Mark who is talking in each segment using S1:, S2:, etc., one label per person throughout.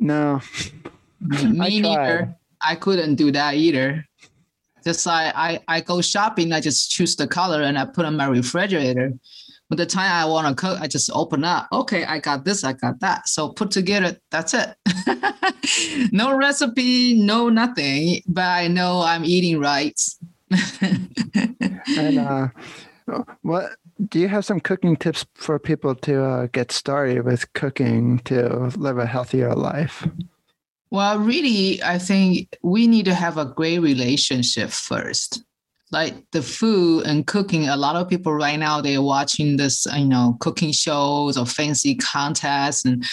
S1: No.
S2: Me
S1: I
S2: neither. I couldn't do that either. Just I, I I go shopping, I just choose the color and I put in my refrigerator. But the time I want to cook, I just open up. Okay, I got this, I got that. So put together, that's it. no recipe, no nothing. But I know I'm eating right.
S1: And uh, what do you have some cooking tips for people to uh, get started with cooking to live a healthier life?
S2: Well, really, I think we need to have a great relationship first. Like the food and cooking, a lot of people right now they're watching this, you know, cooking shows or fancy contests, and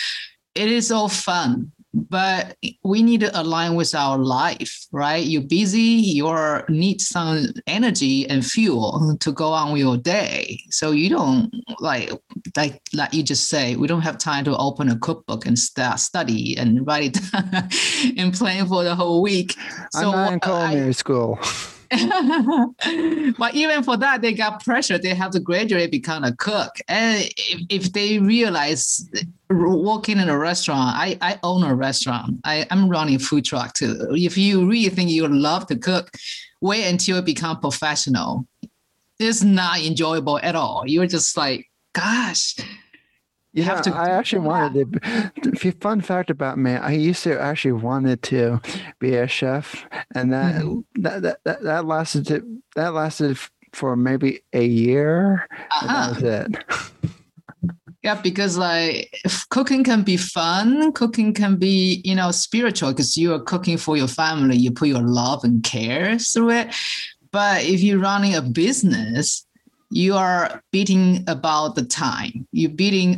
S2: it is all fun. But we need to align with our life, right? You're busy, you need some energy and fuel to go on with your day. So you don't like like like you just say, we don't have time to open a cookbook and start study and write it down and plan for the whole week.
S1: I'm not in culinary school.
S2: but even for that, they got pressure. They have to graduate, become a cook. And if, if they realize working in a restaurant, I, I own a restaurant. I, I'm running a food truck too. If you really think you love to cook, wait until you become professional. It's not enjoyable at all. You're just like, gosh, you have to.
S1: I actually wanted to. Fun fact about me: I used to actually wanted to be a chef, and that
S2: Mhm.
S1: that, that that that lasted that lasted for maybe a year.
S2: Uh-huh.
S1: That was it.
S2: Yeah, because like if cooking can be fun, cooking can be, you know, spiritual because you are cooking for your family, you put your love and care through it. But if you're running a business, you are beating about the time. You're beating